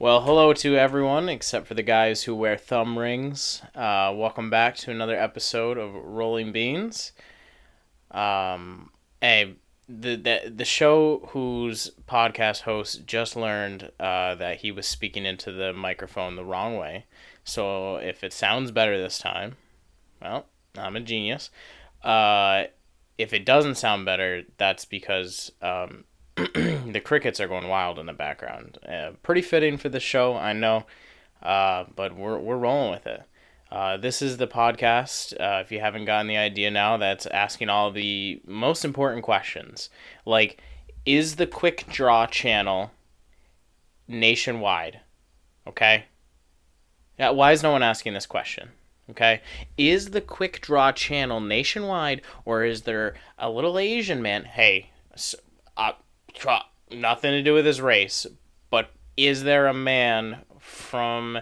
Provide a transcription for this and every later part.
Well, hello to everyone except for the guys who wear thumb rings. Uh, welcome back to another episode of Rolling Beans. Um, hey, the, the the show whose podcast host just learned uh, that he was speaking into the microphone the wrong way. So if it sounds better this time, well, I'm a genius. Uh, if it doesn't sound better, that's because um, the crickets are going wild in the background. Uh, pretty fitting for the show, I know, uh, but we're we're rolling with it. Uh, this is the podcast. Uh, if you haven't gotten the idea now, that's asking all the most important questions, like is the Quick Draw channel nationwide? Okay. Yeah. Why is no one asking this question? Okay. Is the Quick Draw channel nationwide, or is there a little Asian man? Hey, uh, nothing to do with his race, but is there a man from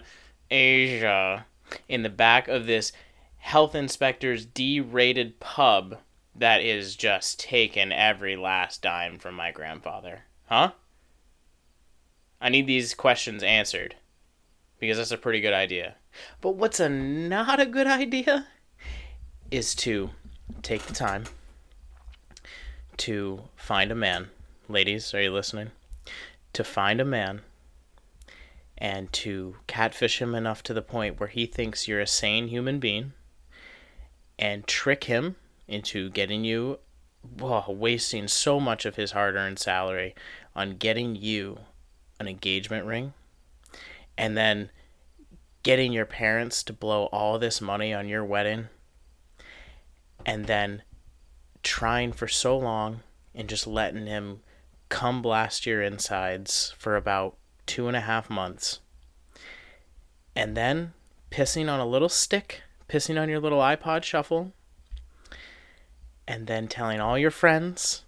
Asia in the back of this health inspector's D rated pub that is just taking every last dime from my grandfather? Huh? I need these questions answered because that's a pretty good idea. But what's a not a good idea is to take the time to find a man ladies, are you listening? To find a man and to catfish him enough to the point where he thinks you're a sane human being and trick him into getting you well, wasting so much of his hard earned salary on getting you an engagement ring and then getting your parents to blow all this money on your wedding and then trying for so long and just letting him come blast your insides for about two and a half months. And then pissing on a little stick, pissing on your little iPod shuffle, and then telling all your friends,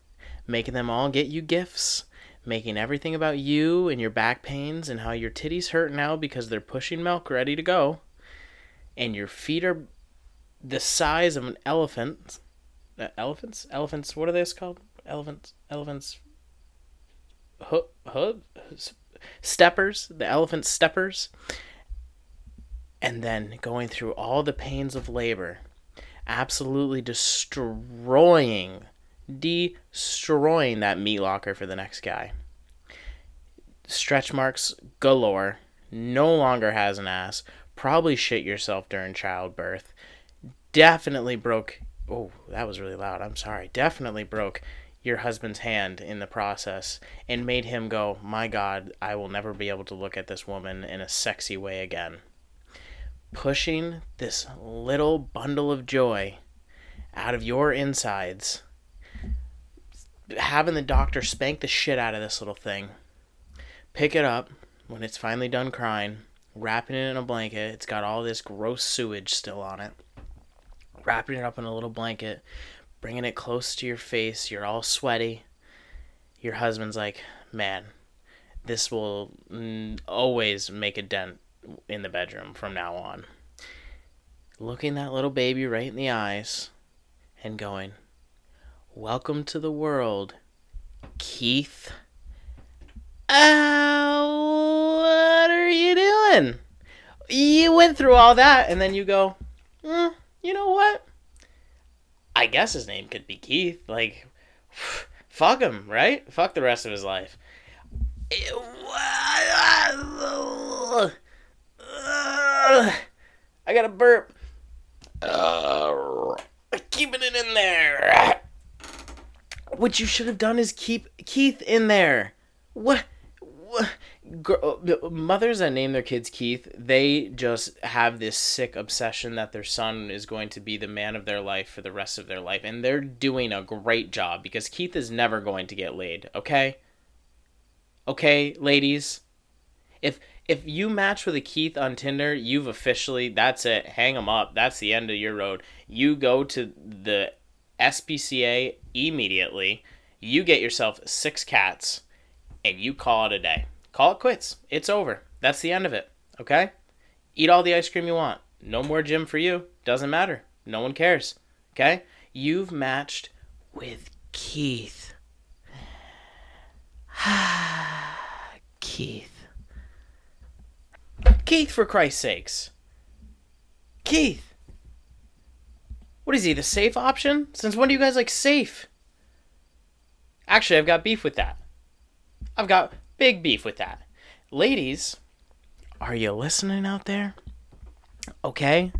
making them all get you gifts, making everything about you and your back pains and how your titties hurt now because they're pushing milk ready to go, and your feet are the size of an elephant. Uh, elephants? Elephants? What are those called? Elephants? Elephants? Hook, steppers, the elephant steppers, and then going through all the pains of labor, absolutely destroying, destroying that meat locker for the next guy. Stretch marks galore, no longer has an ass, probably shit yourself during childbirth, definitely broke. Oh, that was really loud. I'm sorry. Definitely broke your husband's hand in the process and made him go, My God, I will never be able to look at this woman in a sexy way again. Pushing this little bundle of joy out of your insides, having the doctor spank the shit out of this little thing, pick it up when it's finally done crying, wrapping it in a blanket. It's got all this gross sewage still on it. Wrapping it up in a little blanket, bringing it close to your face. You're all sweaty. Your husband's like, man, this will always make a dent in the bedroom from now on. Looking that little baby right in the eyes and going, Welcome to the world, Keith. Oh, what are you doing? You went through all that and then you go, mm, you know what? I guess his name could be Keith. Like, fuck him, right? Fuck the rest of his life. I got a burp. Uh, keeping it in there. What you should have done is keep Keith in there. What? what? Uh, mothers that name their kids Keith, they just have this sick obsession that their son is going to be the man of their life for the rest of their life. And they're doing a great job because Keith is never going to get laid, okay? Okay, ladies? If if you match with a Keith on Tinder, you've officially that's it. Hang them up. That's the end of your road. You go to the SPCA immediately. You get yourself six cats and you call it a day. Call it quits. It's over. That's the end of it. Okay? Eat all the ice cream you want. No more gym for you. Doesn't matter. No one cares. Okay? You've matched with Keith. Keith. Keith, for Christ's sakes. Keith. What is he, the safe option? Since when do you guys like safe? Actually, I've got beef with that. I've got big beef with that. Ladies, are you listening out there? Okay.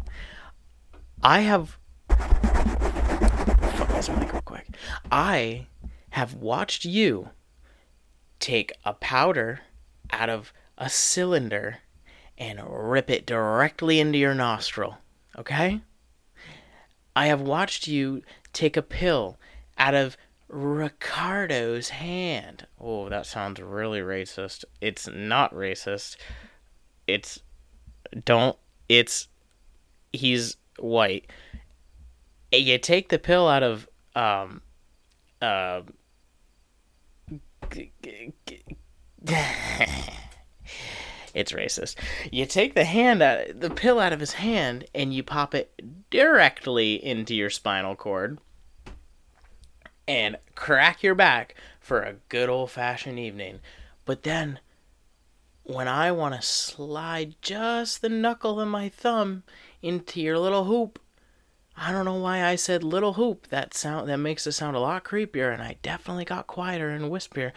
I have. Fuck this mic real quick. I have watched you take a powder out of a cylinder and rip it directly into your nostril. Okay? I have watched you take a pill out of Ricardo's hand. Oh, that sounds really racist. It's not racist. It's don't it's he's white. You take the pill out of um uh it's racist. You take the hand out, the pill out of his hand, and you pop it directly into your spinal cord, and crack your back for a good old fashioned evening. But then, when I want to slide just the knuckle of my thumb into your little hoop, I don't know why I said little hoop. That sound that makes it sound a lot creepier, and I definitely got quieter and wispier.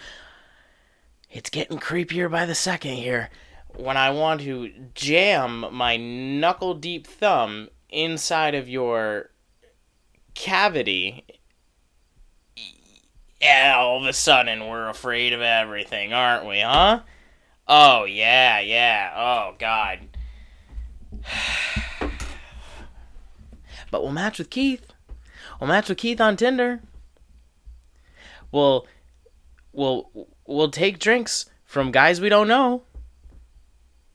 It's getting creepier by the second here. When I want to jam my knuckle deep thumb inside of your cavity, yeah, all of a sudden we're afraid of everything, aren't we, huh? Oh, yeah, yeah. Oh, God. but we'll match with Keith. We'll match with Keith on Tinder. We'll, we'll, we'll take drinks from guys we don't know.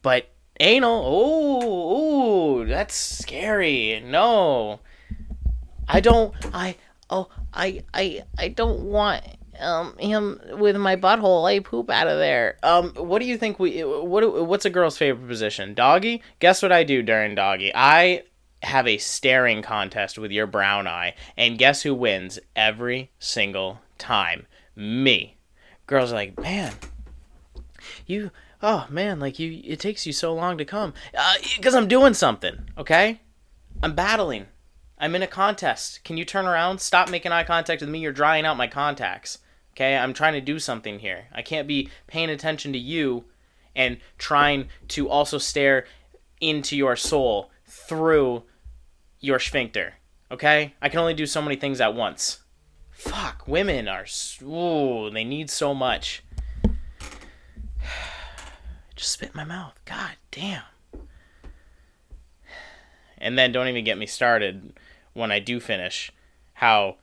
But anal, oh, oh, that's scary. No, I don't. I oh, I I I don't want um him with my butthole. I poop out of there. Um, what do you think we? What what's a girl's favorite position? Doggy. Guess what I do during doggy? I have a staring contest with your brown eye, and guess who wins every single time? Me. Girls are like, man, you oh man like you it takes you so long to come because uh, i'm doing something okay i'm battling i'm in a contest. Can you turn around? Stop making eye contact with me. You're drying out my contacts. Okay? I'm trying to do something here. I can't be paying attention to you and trying to also stare into your soul through your sphincter. Okay? I can only do so many things at once. Fuck. Women are ooh, they need so much. Just spit in my mouth. God damn. And then don't even get me started when I do finish how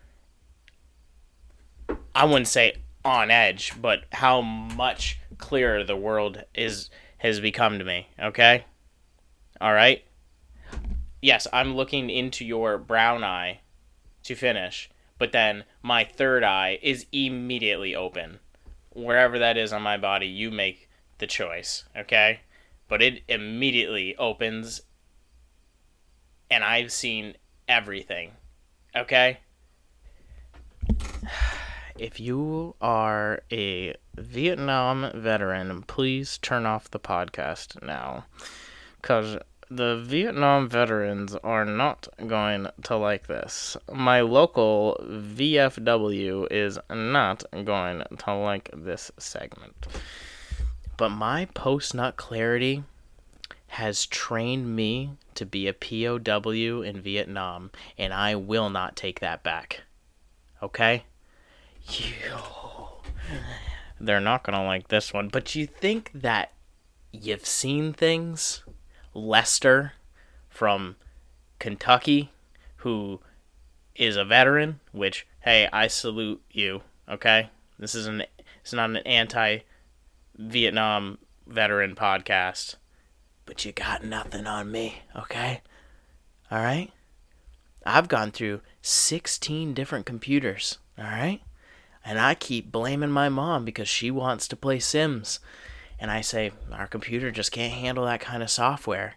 I wouldn't say on edge, but how much clearer the world is has become to me, okay? All right? Yes, I'm looking into your brown eye to finish, but then my third eye is immediately open. Wherever that is on my body, you make the choice, okay? But it immediately opens and I've seen everything. Okay? If you are a Vietnam veteran, please turn off the podcast now. Because the Vietnam veterans are not going to like this. My local VFW is not going to like this segment. But my post nut clarity has trained me to be a POW in Vietnam, and I will not take that back. Okay? You. They're not gonna like this one, but you think that you've seen things? Lester from Kentucky, who is a veteran, which, hey, I salute you, okay? This is an it's not an anti Vietnam veteran podcast, but you got nothing on me, okay? All right? I've gone through 16 different computers, all right? And I keep blaming my mom because she wants to play Sims. And I say, our computer just can't handle that kind of software.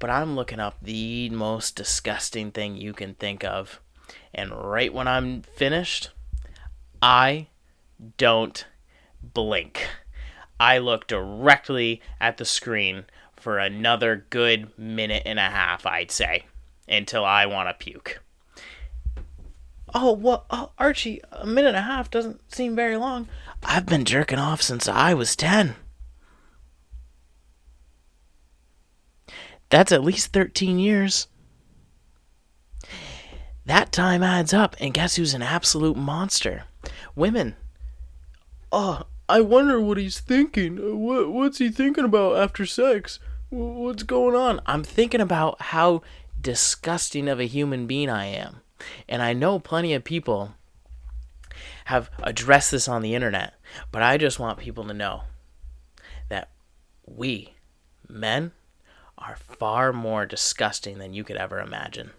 But I'm looking up the most disgusting thing you can think of. And right when I'm finished, I don't blink. I look directly at the screen for another good minute and a half, I'd say, until I want to puke. Oh, well, oh, Archie, a minute and a half doesn't seem very long. I've been jerking off since I was 10. That's at least 13 years. That time adds up, and guess who's an absolute monster? Women. Oh, I wonder what he's thinking. What, what's he thinking about after sex? What's going on? I'm thinking about how disgusting of a human being I am. And I know plenty of people have addressed this on the internet, but I just want people to know that we, men, are far more disgusting than you could ever imagine.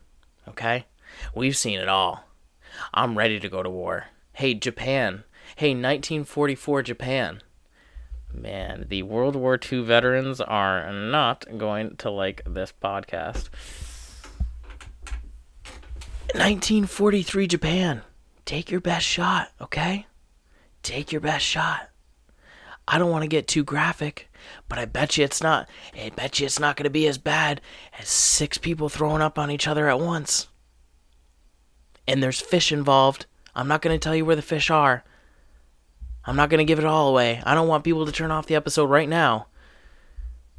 Okay? We've seen it all. I'm ready to go to war. Hey, Japan. Hey, 1944 Japan. Man, the World War II veterans are not going to like this podcast. 1943 Japan. Take your best shot, okay? Take your best shot. I don't want to get too graphic, but I bet you it's not. I bet you it's not going to be as bad as six people throwing up on each other at once. And there's fish involved. I'm not going to tell you where the fish are. I'm not going to give it all away. I don't want people to turn off the episode right now.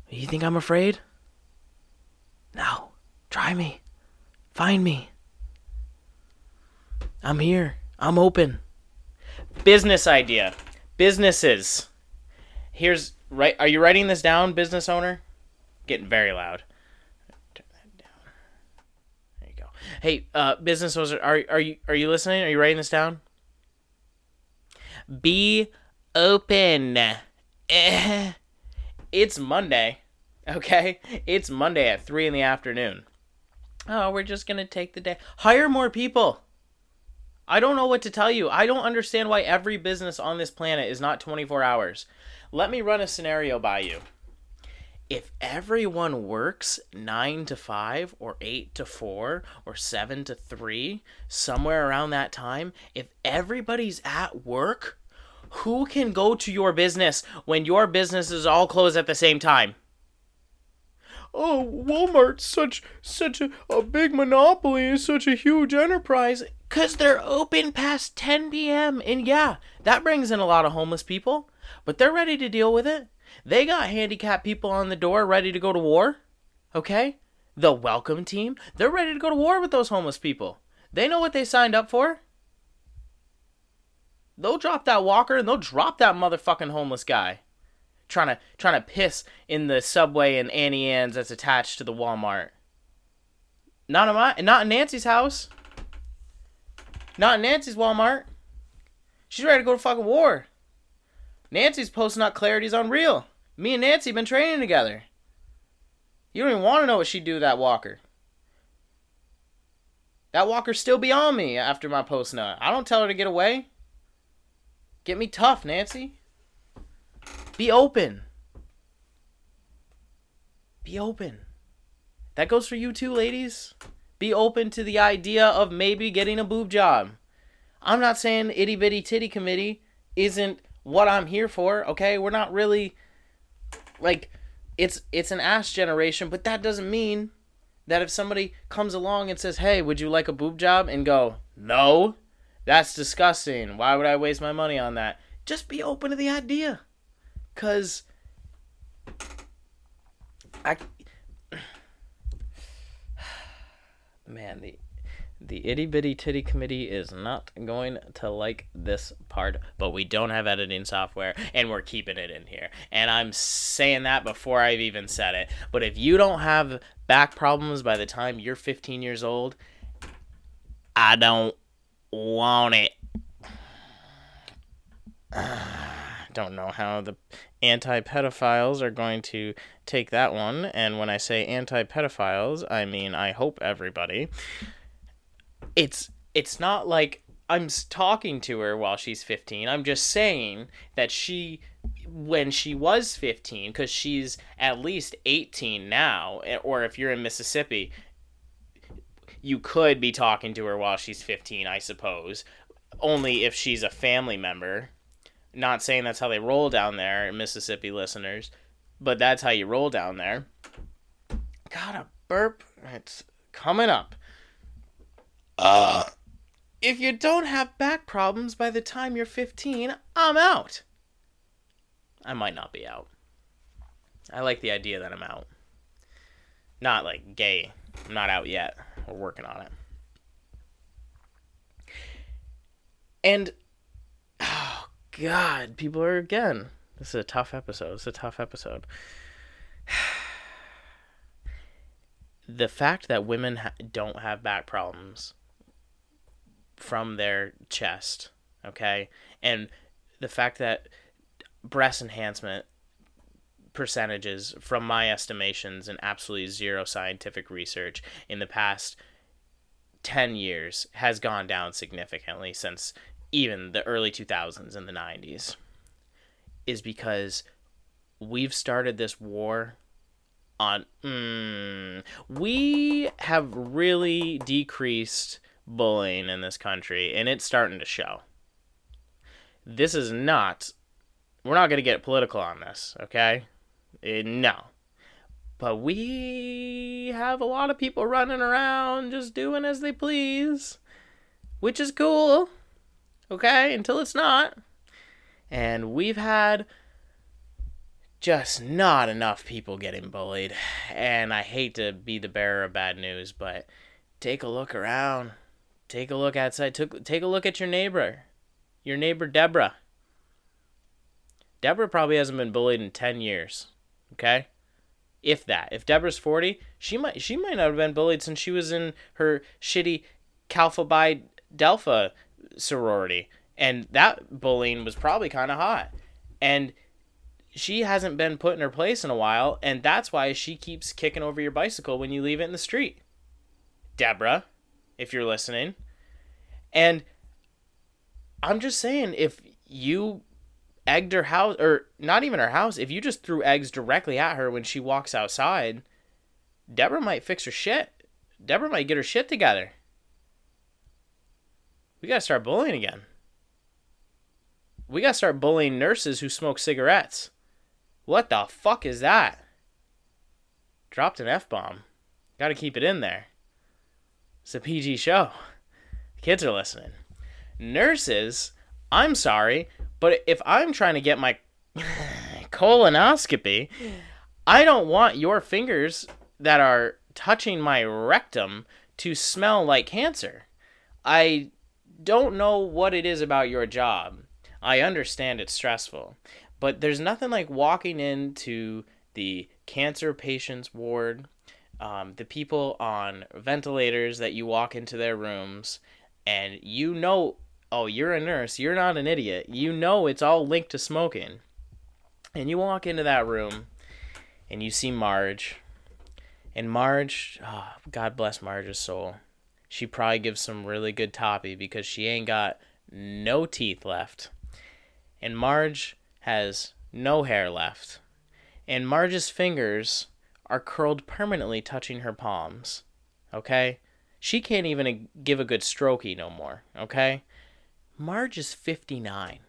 You think I'm afraid? No. Try me. Find me. I'm here. I'm open. Business idea. Businesses here's right. Are you writing this down, business owner? Getting very loud. Turn that down. There you go. Hey, uh, business owners, are are you are you listening? Are you writing this down? Be open. It's Monday. Okay, it's Monday at three in the afternoon. Oh, we're just gonna take the day. Hire more people. I don't know what to tell you. I don't understand why every business on this planet is not 24 hours. Let me run a scenario by you. If everyone works 9 to 5 or 8 to 4 or 7 to 3, somewhere around that time, if everybody's at work, who can go to your business when your business is all closed at the same time? oh walmart's such such a, a big monopoly and such a huge enterprise because they're open past 10 p.m. And yeah, that brings in a lot of homeless people, but they're ready to deal with it. They got handicapped people on the door ready to go to war. Okay? The welcome team, they're ready to go to war with those homeless people. They know what they signed up for. They'll drop that walker and they'll drop that motherfucking homeless guy. Trying to trying to piss in the subway in Auntie Anne's that's attached to the Walmart. Not in my not in Nancy's house. Not in Nancy's Walmart. She's ready to go to fucking war. Nancy's posting out clarities on real. Me and Nancy been training together. You don't even want to know what she'd do that walker. That walker's still beyond me after my post nut. I don't tell her to get away. Get me tough, Nancy. Be open. Be open. That goes for you too, ladies be open to the idea of maybe getting a boob job. I'm not saying itty bitty titty committee isn't what I'm here for, okay? We're not really like it's it's an ass generation, but that doesn't mean that if somebody comes along and says, "Hey, would you like a boob job?" and go, "No." That's disgusting. Why would I waste my money on that? Just be open to the idea. Cuz I man, the the itty bitty titty committee is not going to like this part, but we don't have editing software and we're keeping it in here. And I'm saying that before I've even said it. But if you don't have back problems by the time you're 15 years old, I don't want it. don't know how the anti pedophiles are going to take that one. And when I say anti pedophiles, I mean I hope everybody. It's it's not like I'm talking to her while she's 15. I'm just saying that she when she was 15 cuz she's at least 18 now eh, or if you're in Mississippi you could be talking to her while she's 15, I suppose. Only if she's a family member Not saying that's how they roll down there, Mississippi listeners, but that's how you roll down there. Got a burp. It's coming up. Uh, if you don't have back problems by the time you're 15, I'm out. I might not be out. I like the idea that I'm out. Not like gay. I'm not out yet. We're working on it. And oh god, people are again. This is a tough episode. It's a tough episode. the fact that women ha- don't have back problems from their chest, okay? And the fact that breast enhancement percentages from my estimations and absolutely zero scientific research in the past 10 years has gone down significantly since even the early 2000s and the 90s is because we've started this war on mm, we have really decreased bullying in this country and it's starting to show. This is not we're not going to get political on this okay uh, no. But we have a lot of people running around just doing as they please, which is cool. Okay, until it's not. And we've had just not enough people getting bullied. And I hate to be the bearer of bad news, but take a look around. Take a look outside. Take a look at your neighbor. Your neighbor Deborah. Deborah probably hasn't been bullied in 10 years. Okay? If that. If Deborah's 40, she might she might not have been bullied since she was in her shitty Kappa Phi Delta sorority. And that bullying was probably kind of hot. And she hasn't been put in her place in a while, and that's why she keeps kicking over your bicycle when you leave it in the street. Deborah, if you're listening. And I'm just saying, if you egged her house, or not even her house, if you just threw eggs directly at her when she walks outside, Deborah might fix her shit. Deborah might get her shit together. We gotta start bullying again. We gotta start bullying nurses who smoke cigarettes. What the fuck is that? Dropped an F bomb. Gotta keep it in there. It's a PG show. Kids are listening. Nurses, I'm sorry, but if I'm trying to get my colonoscopy, I don't want your fingers that are touching my rectum to smell like cancer. I don't know what it is about your job. I understand it's stressful, but there's nothing like walking into the cancer patients ward, um, the people on ventilators that you walk into their rooms, and you know oh, you're a nurse. You're not an idiot. You know it's all linked to smoking. And you walk into that room and you see Marge. And Marge, oh, God bless Marge's soul. She probably gives some really good toppy because she ain't got no teeth left. And Marge has no hair left. And Marge's fingers are curled permanently touching her palms. Okay? She can't even give a good strokey no more. Okay? Marge is 59.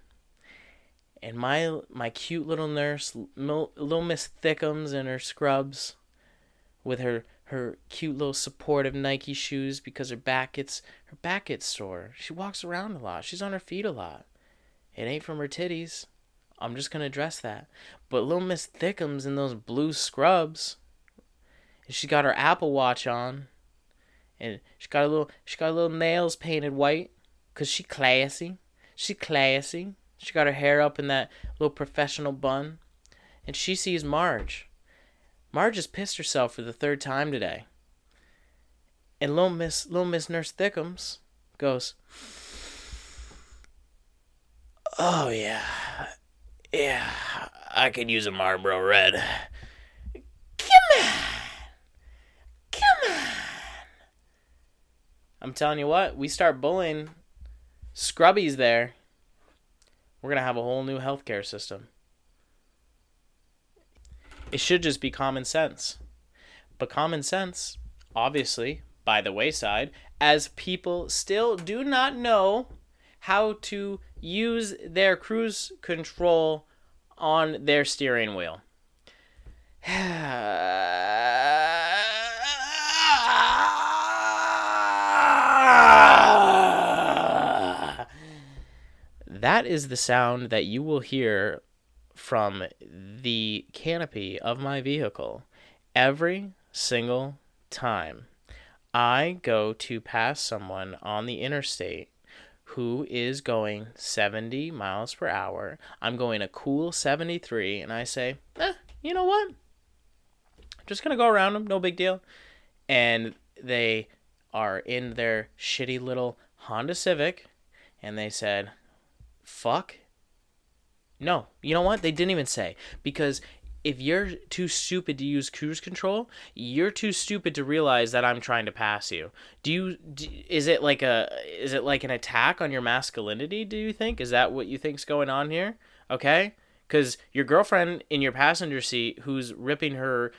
And my my cute little nurse, little Miss Thickums in her scrubs, with her her cute little supportive Nike shoes because her back gets her back gets sore. She walks around a lot. She's on her feet a lot. It ain't from her titties. I'm just gonna address that. But little Miss Thickums in those blue scrubs. And she got her Apple Watch on, and she got a little she got a little nails painted white. Cause she classy. She classy. She got her hair up in that little professional bun. And she sees Marge. Marge has pissed herself for the third time today. And little Miss little Miss Nurse Thickums goes, Oh yeah. Yeah, I could use a Marlboro Red. Come on. Come on. I'm telling you what, we start bullying Scrubby's there. We're going to have a whole new healthcare system. It should just be common sense. But common sense, obviously, by the wayside, as people still do not know how to use their cruise control on their steering wheel. that is the sound that you will hear from the canopy of my vehicle every single time I go to pass someone on the interstate who is going 70 miles per hour. I'm going a cool 73, and I say, eh, you know what? I'm just going to go around them, no big deal. And they are in their shitty little Honda Civic, and they said, fuck. No, you know what? They didn't even say. Because if you're too stupid to use cruise control, you're too stupid to realize that I'm trying to pass you. Do you do, is it like a is it like an attack on your masculinity, do you think? Is that what you think's going on here? Okay? Cuz your girlfriend in your passenger seat who's ripping her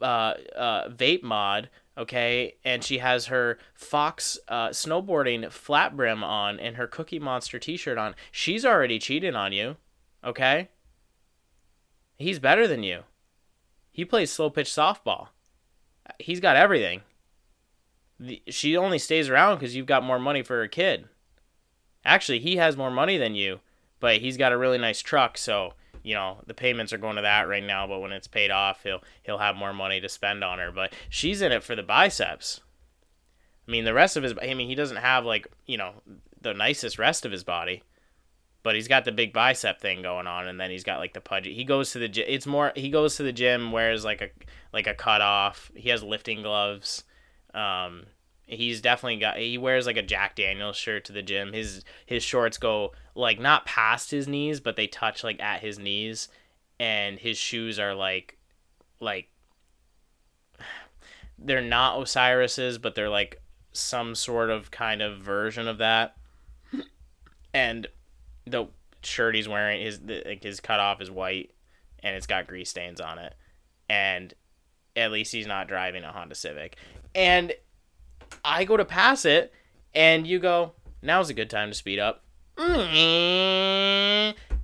uh, uh, vape mod, okay, and she has her Fox uh, snowboarding flat brim on and her Cookie Monster t-shirt on. She's already cheating on you, okay? He's better than you. He plays slow pitch softball. He's got everything. she only stays around because you've got more money for her kid. Actually, he has more money than you, but he's got a really nice truck, so you know the payments are going to that right now. But when it's paid off, he'll he'll have more money to spend on her. But she's in it for the biceps. I mean, the rest of his. I mean, he doesn't have like you know the nicest rest of his body but he's got the big bicep thing going on, and then he's got like the pudgy. He goes to the gym. It's more he goes to the gym, wears like a like a cut off. He has lifting gloves. Um, he's definitely got. He wears like a Jack Daniels shirt to the gym. His his shorts go like not past his knees, but they touch like at his knees, and his shoes are like like they're not Osiris's, but they're like some sort of kind of version of that. And the shirt he's wearing his like his cutoff is white and it's got grease stains on it and at least he's not driving a Honda Civic and I go to pass it and you go now's a good time to speed up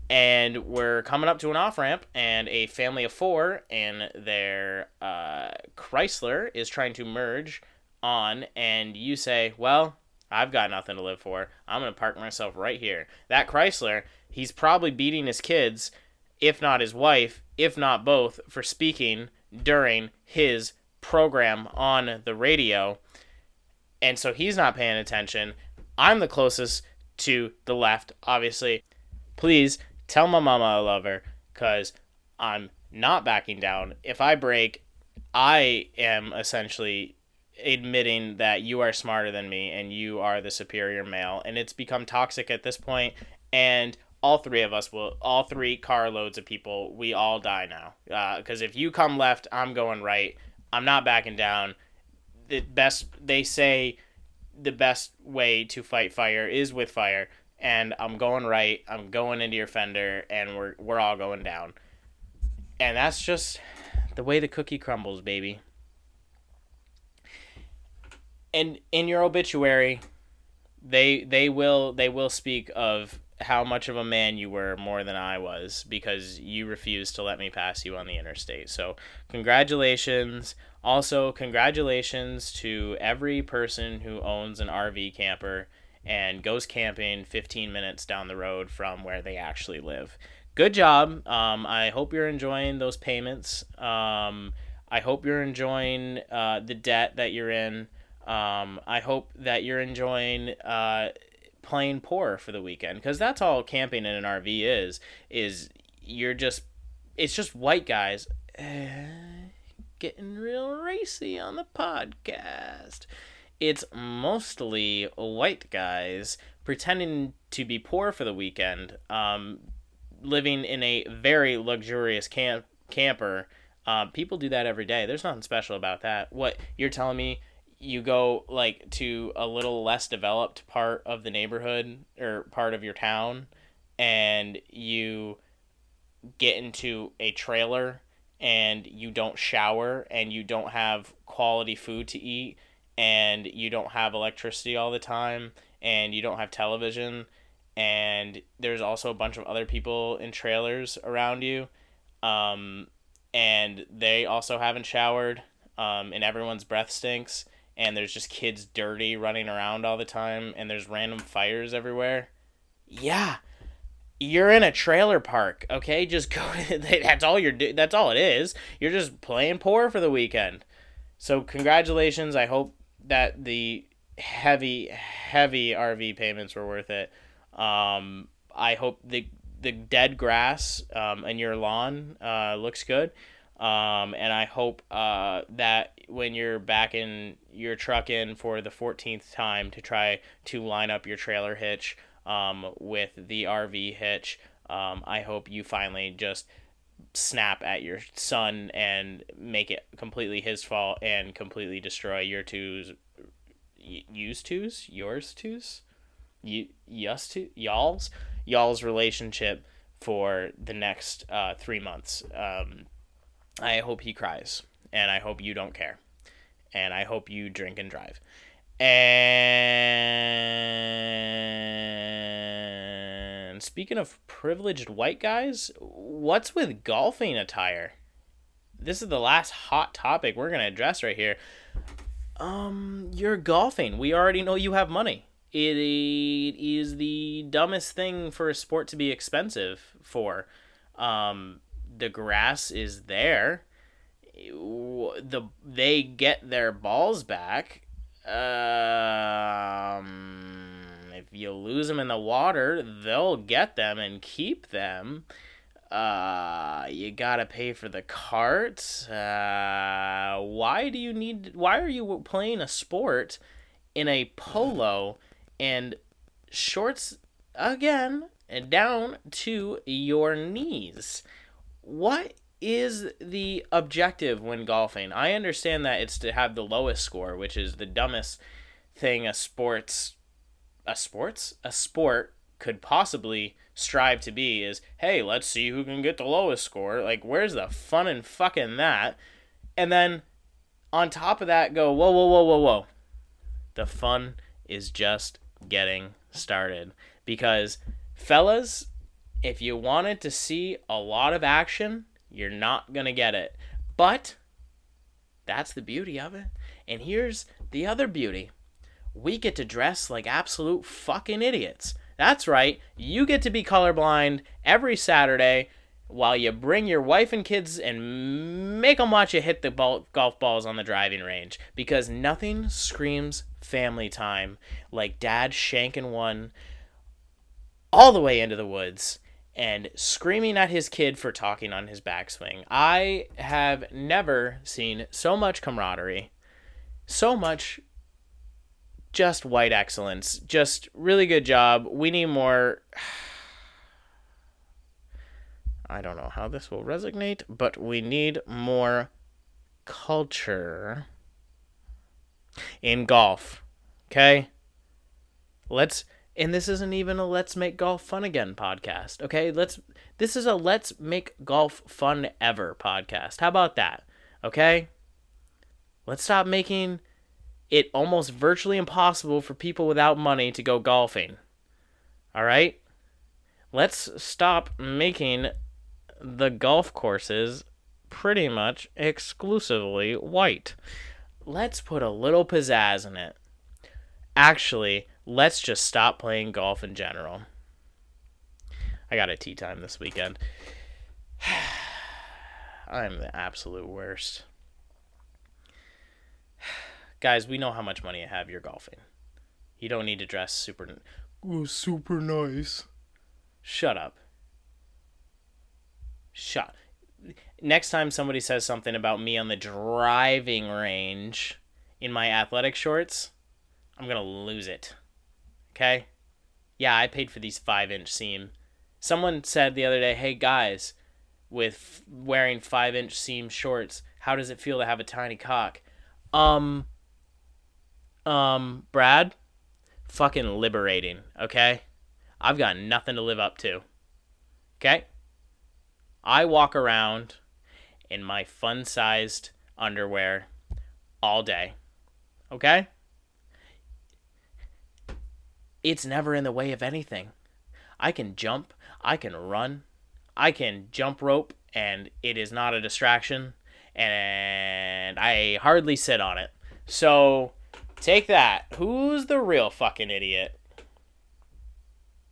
and we're coming up to an off ramp and a family of four and their uh, Chrysler is trying to merge on and you say well I've got nothing to live for. I'm going to park myself right here. That Chrysler, he's probably beating his kids, if not his wife, if not both, for speaking during his program on the radio. And so he's not paying attention. I'm the closest to the left, obviously. Please tell my mama I love her because I'm not backing down. If I break, I am essentially admitting that you are smarter than me and you are the superior male and it's become toxic at this point and all three of us will all three carloads of people we all die now because uh, if you come left i'm going right i'm not backing down the best they say the best way to fight fire is with fire. And i'm going right i'm going into your fender and we're, we're all going down. And that's just the way the cookie crumbles baby. And in your obituary, they they will they will speak of how much of a man you were more than I was because you refused to let me pass you on the interstate. So, congratulations. Also, congratulations to every person who owns an RV camper and goes camping 15 minutes down the road from where they actually live. Good job. Um, I hope you're enjoying those payments. Um, I hope you're enjoying uh, the debt that you're in. Um, I hope that you're enjoying uh, playing poor for the weekend because that's all camping in an RV is. Is you're just it's just white guys uh, getting real racy on the podcast. It's mostly white guys pretending to be poor for the weekend, um, living in a very luxurious camp camper. Uh, people do that every day. There's nothing special about that. What you're telling me? You go like to a little less developed part of the neighborhood or part of your town and you get into a trailer and you don't shower and you don't have quality food to eat and you don't have electricity all the time and you don't have television and there's also a bunch of other people in trailers around you. Um, and they also haven't showered, um, and everyone's breath stinks, and there's just kids dirty running around all the time, and there's random fires everywhere. Yeah, you're in a trailer park, okay? Just go. that's all you're. That's all it is. You're just playing poor for the weekend. So congratulations. I hope that the heavy, heavy RV payments were worth it. Um, I hope the the dead grass um, in your lawn uh, looks good. Um, and I hope uh, that when you're back in your truck in for the 14th time to try to line up your trailer hitch um, with the RV hitch, um, I hope you finally just snap at your son and make it completely his fault and completely destroy your twos, use twos, yours twos, you, yus to y'all's? Y'all's relationship for the next uh, three months. Um, I hope he cries, and I hope you don't care, and I hope you drink and drive. And speaking of privileged white guys, what's with golfing attire? This is the last hot topic we're going to address right here. Um, you're golfing. We already know you have money. It is the dumbest thing for a sport to be expensive for. Um, the grass is there. The they get their balls back. Um, if you lose them in the water, they'll get them and keep them. Uh, you gotta pay for the carts. Uh, why do you need? Why are you playing a sport in a polo and shorts again and down to your knees? What is the objective when golfing? I understand that it's to have the lowest score, which is the dumbest thing a sports a sports a sport could possibly strive to be is hey let's see who can get the lowest score. Like where's the fun in fucking that? And then on top of that go whoa whoa whoa whoa whoa. The fun is just getting started. Because fellas if you wanted to see a lot of action, you're not going to get it. But that's the beauty of it. And here's the other beauty we get to dress like absolute fucking idiots. That's right, you get to be colorblind every Saturday while you bring your wife and kids and make them watch you hit the ball, golf balls on the driving range because nothing screams family time like dad shanking one all the way into the woods and screaming at his kid for talking on his backswing. I have never seen so much camaraderie, so much just white excellence. Just really good job. We need more. I don't know how this will resonate, but we need more culture in golf. Okay? Let's and this isn't even a let's make golf fun again podcast okay? Let's this is a let's make golf fun ever podcast. How about that okay? Let's stop making it almost virtually impossible for people without money to go golfing all right? Let's stop making the golf courses pretty much exclusively white. Let's put a little pizzazz in it. Actually let's just stop playing golf in general. I got a tee time this weekend. I'm the absolute worst. Guys, we know how much money you have. You're golfing. You don't need to dress super, super nice. Shut up. Shut. Next time somebody says something about me on the driving range in my athletic shorts, I'm gonna lose it. Okay? Yeah, I paid for these five inch seam. Someone said the other day, hey guys, with wearing five inch seam shorts, how does it feel to have a tiny cock? Um, um, Brad, fucking liberating, okay? I've got nothing to live up to. Okay? I walk around in my fun sized underwear all day. Okay? It's never in the way of anything. I can jump, I can run, I can jump rope, and it is not a distraction, and I hardly sit on it. So take that. Who's the real fucking idiot?